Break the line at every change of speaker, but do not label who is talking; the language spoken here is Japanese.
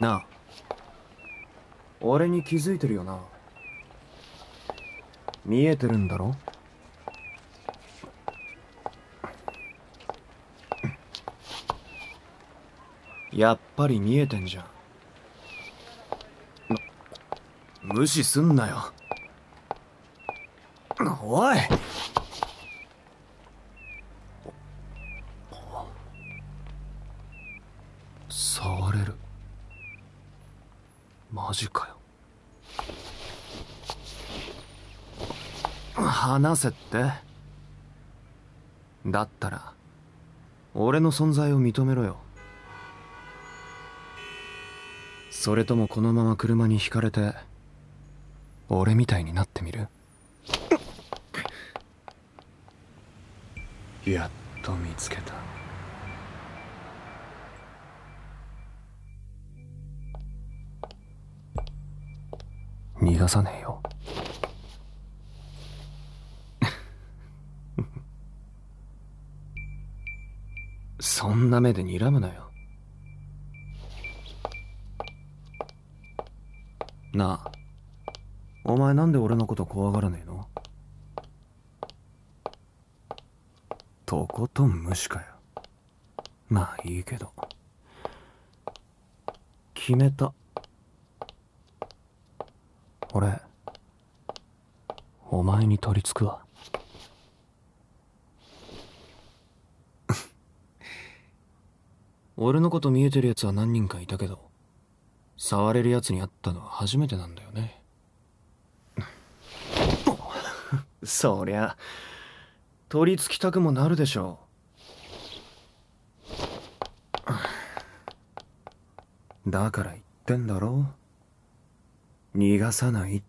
なあ。俺に気づいてるよな。見えてるんだろ？やっぱり見えてんじゃん。無視すんなよ。おい。触れる。マジかよ。話せって？だったら俺の存在を認めろよ。それともこのまま車にひかれて俺みたいになってみる？やっと見つけた。逃がさねえよ。そんな目で睨むなよ。なあお前なんで俺のこと怖がらねえの？とことん無視かよ。まあいいけど。決めた。俺お前に取り付くわ。俺のこと見えてるやつは何人かいたけど触れるやつに会ったのは初めてなんだよね。そりゃ取り付きたくもなるでしょう。だから言ってんだろ逃がさないっ